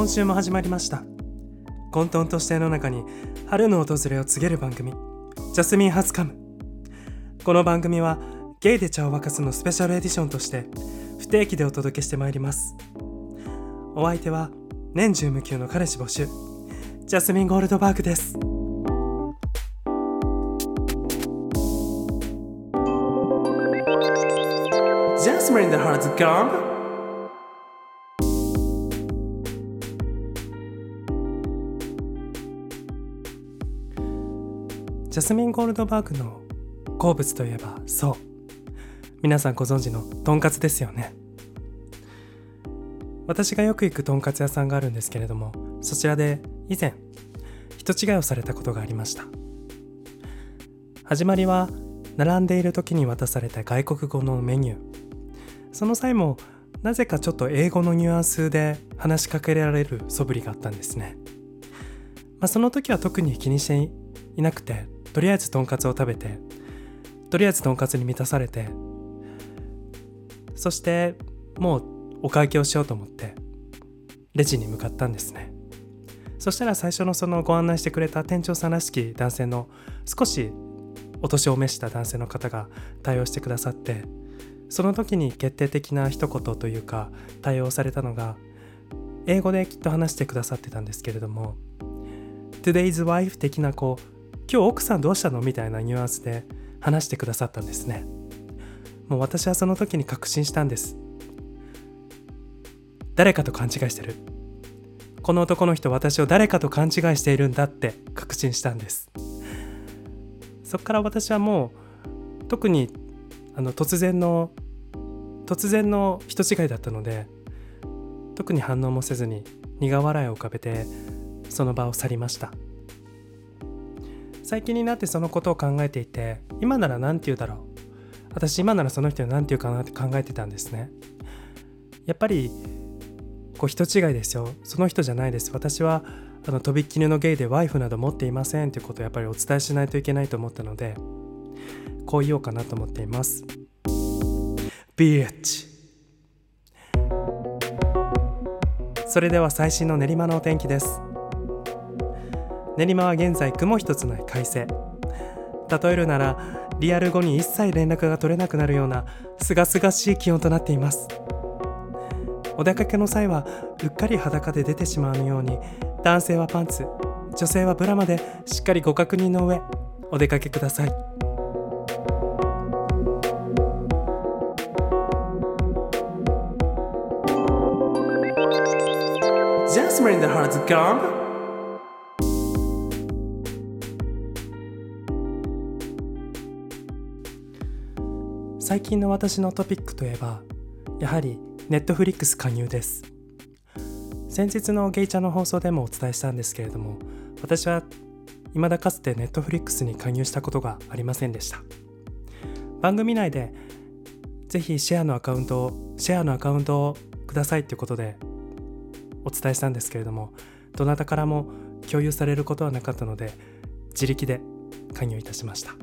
今週も始まりました。混沌とした世の中に春の訪れを告げる番組ジャスミンハズカム。この番組はゲイで茶を沸かすのスペシャルエディションとして不定期でお届けしてまいります。お相手は年中無休の彼氏募集ジャスミンゴールドバーグです。ジャスミン the heart's gone ジャスミン・ゴールドバーグの好物といえばそう。皆さんご存知のとんかつですよね。私がよく行くとんかつ屋さんがあるんですけれどもそちらで以前人違いをされたことがありました。始まりは並んでいる時に渡された外国語のメニュー。その際もなぜかちょっと英語のニュアンスで話しかけられる素振りがあったんですね、まあ、その時は特に気にしていなくてとりあえずとんかつを食べてとりあえずとんかつに満たされてそしてもうお会計をしようと思ってレジに向かったんですね。そしたら最初のそのご案内してくれた店長さんらしき男性の少しお年を召した男性の方が対応してくださってその時に決定的な一言というか対応されたのが英語できっと話してくださってたんですけれども Today's wife 的なこう今日奥さんどうしたの？みたいなニュアンスで話してくださったんですね。もう私はその時に確信したんです誰かと勘違いしてるこの男の人私を誰かと勘違いしているんだ？って確信したんです。そっから私はもう特にあの突然の突然の人違いだったので特に反応もせずに苦笑いを浮かべてその場を去りました。最近になってそのことを考えていて今なら何て言うだろう。私今ならその人に何て言うかなって考えてたんですね。やっぱりこう人違いですよ。その人じゃないです。私はあのとびっきりのゲイでワイフなど持っていませんということをやっぱりお伝えしないといけないと思ったのでこう言おうかなと思っています。ビーチ。それでは最新の練馬のお天気です。練馬は現在雲一つない快晴。例えるならリアル後に一切連絡が取れなくなるような清々しい気温となっています。お出かけの際はうっかり裸で出てしまうように男性はパンツ女性はブラまでしっかりご確認の上お出かけください。Jasmine the heart's gone. 最近の私のトピックといえばやはりネットフリックス加入です。先日のゲイチャの放送でもお伝えしたんですけれども私は未だかつてネットフリックスに加入したことがありませんでした。番組内でぜひシェアのアカウントをシェアのアカウントをくださいということでお伝えしたんですけれどもどなたからも共有されることはなかったので自力で加入いたしました。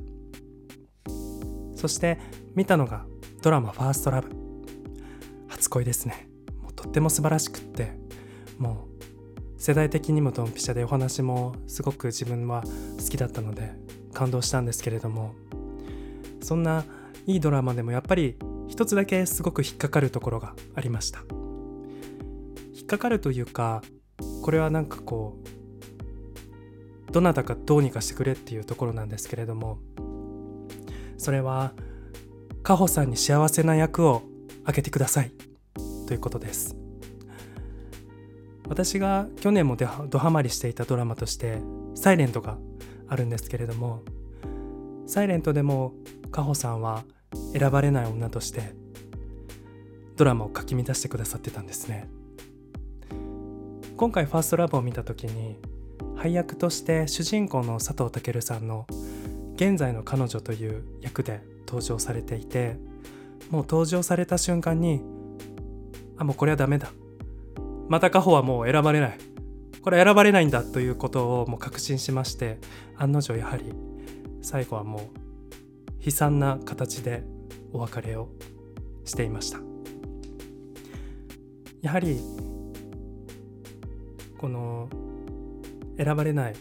そして見たのがドラマ「ファーストラブ。初恋ですね。もうとっても素晴らしくって。もう世代的にもドンピシャでお話もすごく自分は好きだったので感動したんですけれども。そんないいドラマでもやっぱり一つだけすごく引っかかるところがありました。引っかかるというかこれはなんかこうどなたかどうにかしてくれっていうところなんですけれどもそれはカホさんに幸せな役をあげてください。ということです。私が去年もドハマりしていたドラマとして「サイレントがあるんですけれども「サイレントでもカホさんは選ばれない女としてドラマをかき乱してくださってたんですね。今回「ファーストラブを見た時に配役として主人公の佐藤健さんの現在の彼女という役で登場されていてもう登場された瞬間にあもうこれはダメだ。またカホはもう選ばれない。これ選ばれないんだということをもう確信しまして案の定やはり最後はもう悲惨な形でお別れをしていました。やはりこの選ばれない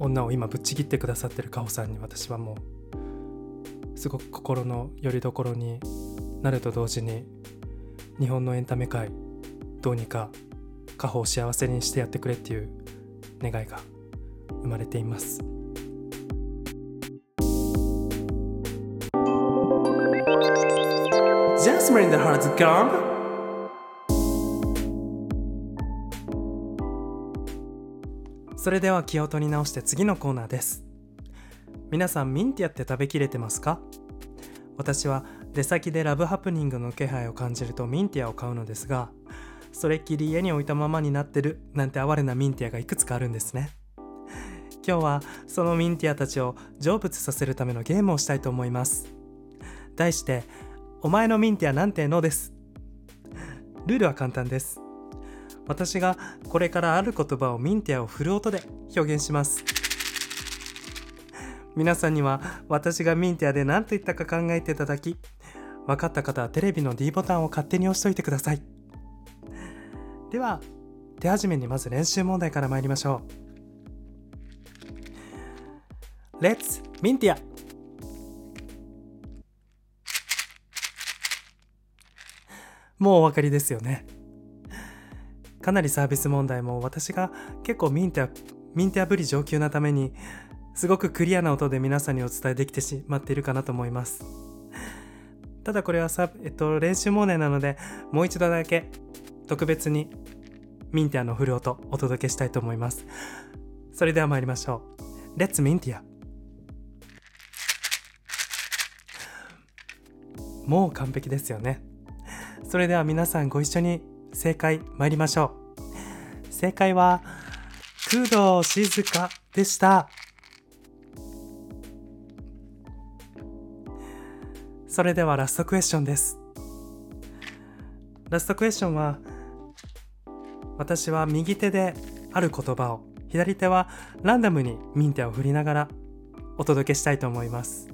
女を今ぶっちぎってくださってるカホさんに私はもうすごく心の拠り所になると同時に日本のエンタメ界どうにかカホを幸せにしてやってくれっていう願いが生まれています。Jasmine the Heart's Gone それでは気を取り直して次のコーナーです。皆さんミンティアって食べきれてますか？私は出先でラブハプニングの気配を感じるとミンティアを買うのですがそれっきり家に置いたままになってるなんて哀れなミンティアがいくつかあるんですね。今日はそのミンティアたちを成仏させるためのゲームをしたいと思います。題してお前のミンティアなんてのです。ルールは簡単です。私がこれからある言葉をミンティアを振る音で表現します。皆さんには私がミンティアで何と言ったか考えていただき分かった方はテレビの D ボタンを勝手に押しといてください。では手始めにまず練習問題から参りましょう。Let's ミンティアもうお分かりですよね。かなりサービス問題も私が結構ミンティアミンティアぶり上級なためにすごくクリアな音で皆さんにお伝えできてしまっているかなと思います。ただこれはさ、えっと、練習問題なのでもう一度だけ特別にミンティアのフル音お届けしたいと思います。それでは参りましょう。レッツミンティアもう完璧ですよね。それでは皆さんご一緒に正解参りましょう。正解は工藤静香でした。それではラストクエスチョンです。ラストクエスチョンは私は右手である言葉を左手はランダムにミンテを振りながらお届けしたいと思います。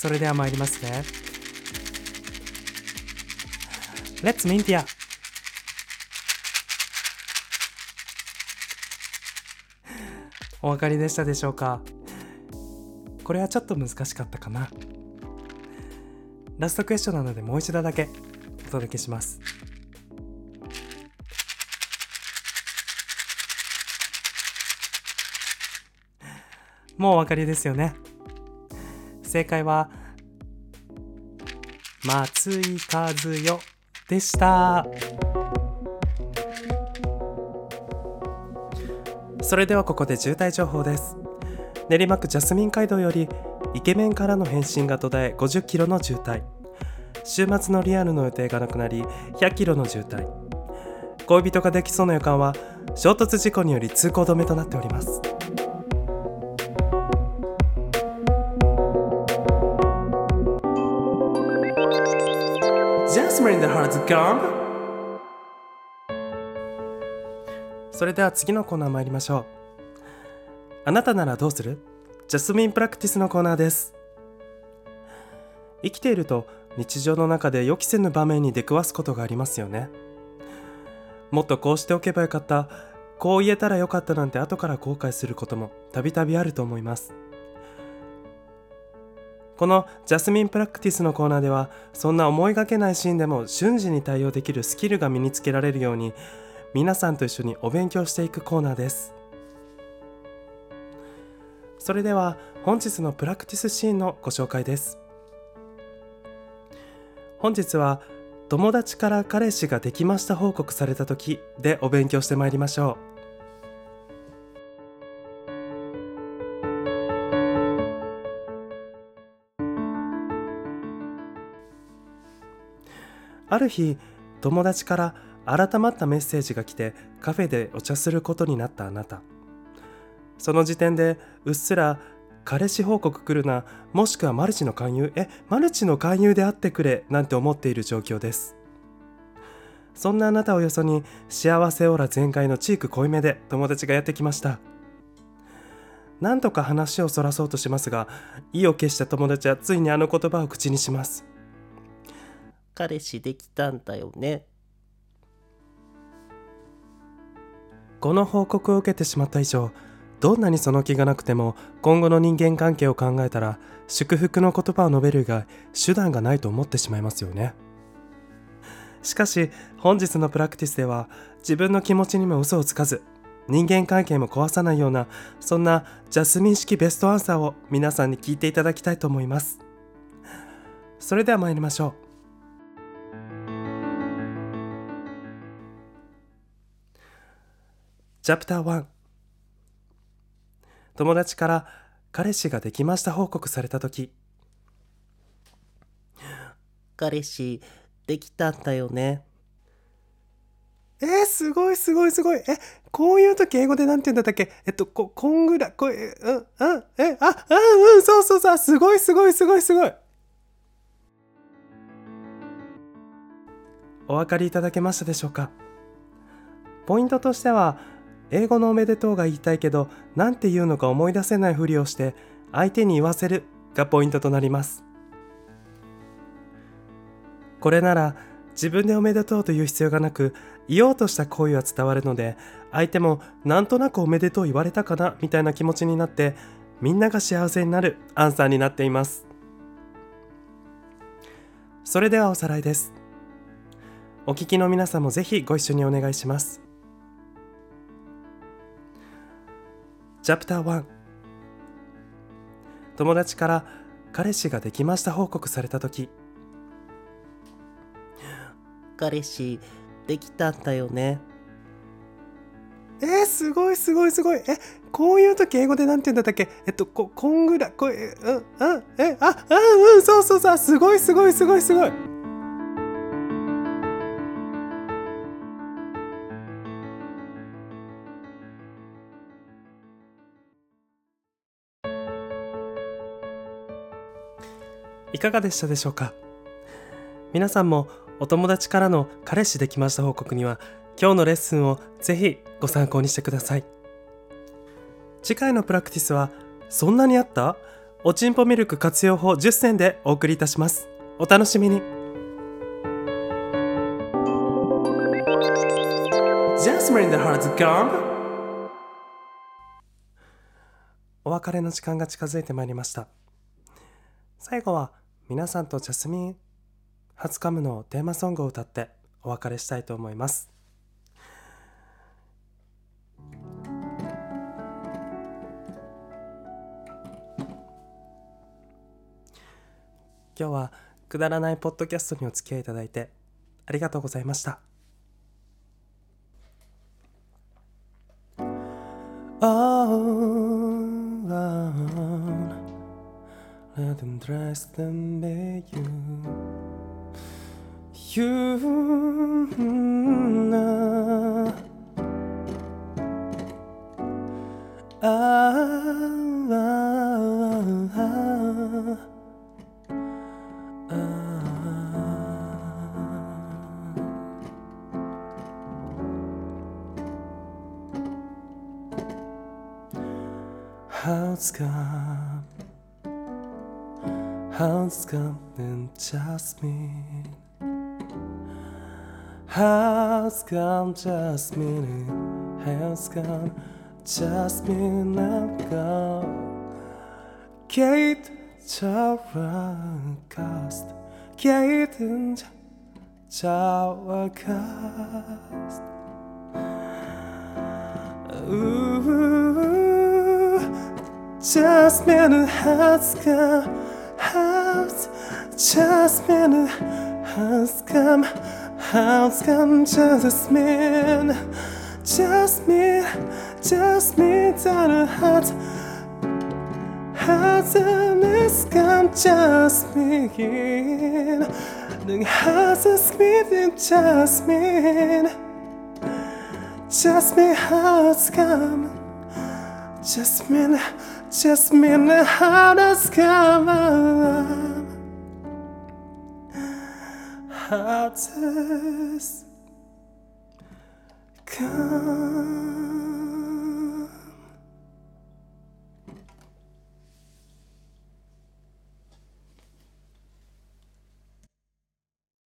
それでは参りますね。Let's Mintia! お分かりでしたでしょうか？これはちょっと難しかったかな。ラストクエスチョンなのでもう一度だけお届けします。もうお分かりですよね。正解は松井和代でした。それではここで渋滞情報です。練馬区ジャスミン街道よりイケメンからの返信が途絶え50キロの渋滞。週末のリアルの予定がなくなり100キロの渋滞。恋人ができそうな予感は衝突事故により通行止めとなっております。Jasmine the Heart's Gone それでは次のコーナー参りましょう。あなたならどうする？ジャスミンプラクティスのコーナーです。生きていると日常の中で予期せぬ場面に出くわすことがありますよね。もっとこうしておけばよかった。こう言えたらよかったなんて後から後悔することもたびたびあると思います。このジャスミンプラクティスのコーナーではそんな思いがけないシーンでも瞬時に対応できるスキルが身につけられるように皆さんと一緒にお勉強していくコーナーです。それでは本日のプラクティスシーンのご紹介です。本日は友達から彼氏ができました報告された時でお勉強してまいりましょう。ある日友達から改まったメッセージが来てカフェでお茶することになったあなた。その時点でうっすら彼氏報告来るなもしくはマルチの勧誘えマルチの勧誘であってくれなんて思っている状況です。そんなあなたをよそに幸せオーラ全開のチーク濃いめで友達がやってきました。なんとか話をそらそうとしますが意を決した友達はついにあの言葉を口にします。彼氏できたんだよね。この報告を受けてしまった以上どんなにその気がなくても今後の人間関係を考えたら祝福の言葉を述べる以外手段がないと思ってしまいますよね。しかし本日のプラクティスでは自分の気持ちにも嘘をつかず人間関係も壊さないようなそんなジャスミン式ベストアンサーを皆さんに聞いていただきたいと思います。それでは参りましょう。チャプター1友達から彼氏ができました報告された時。彼氏できたんだよね。えー、すごいすごいすごい。えこういう時英語でなんて言うんだったっけ？えっとここんぐらいこえうんうんえあうんうんそうそうそう。すごいすごいすごいすごい。お分かりいただけましたでしょうか？ポイントとしては英語のおめでとうが言いたいけど何て言うのか思い出せないふりをして相手に言わせるがポイントとなります。これなら自分でおめでとうと言う必要がなく言おうとした行為は伝わるので相手もなんとなくおめでとう言われたかなみたいな気持ちになってみんなが幸せになるアンサーになっています。それではおさらいです。お聞きの皆さんもぜひご一緒にお願いします。チャプター1友達から彼氏ができました報告された時。彼氏できたんだよね。えー、すごいすごいすごい。えこういう時英語でなんて言うんだったっけ？えっとここんぐらいこえうんうんえあうんうんそうそうそうすごいすごいすごいすごいいかがでしたでしょうか？皆さんもお友達からの彼氏できました報告には今日のレッスンをぜひご参考にしてください。次回のプラクティスはそんなにあった？おちんぽミルク活用法10選でお送りいたします。お楽しみに。お別れの時間が近づいてまいりました。最後は皆さんとジャスミン初カムのテーマソングを歌ってお別れしたいと思います今日はくだらないポッドキャストにお付き合いいただいてありがとうございました。don't trust them but you. You know, ah, ah, ah, ah. how's God? Hans kommt in Jasmin. just me. Jasmin in. just me Jasmin abgab. Kate Chaurakast. Kate Chaurakast. Ooh, Jasmin hands come just been has come, has come just been, just me, just me that a heart has come just begin. 능 하자 스미든 just me, just me has come, just me, just me has come. Herzens kann.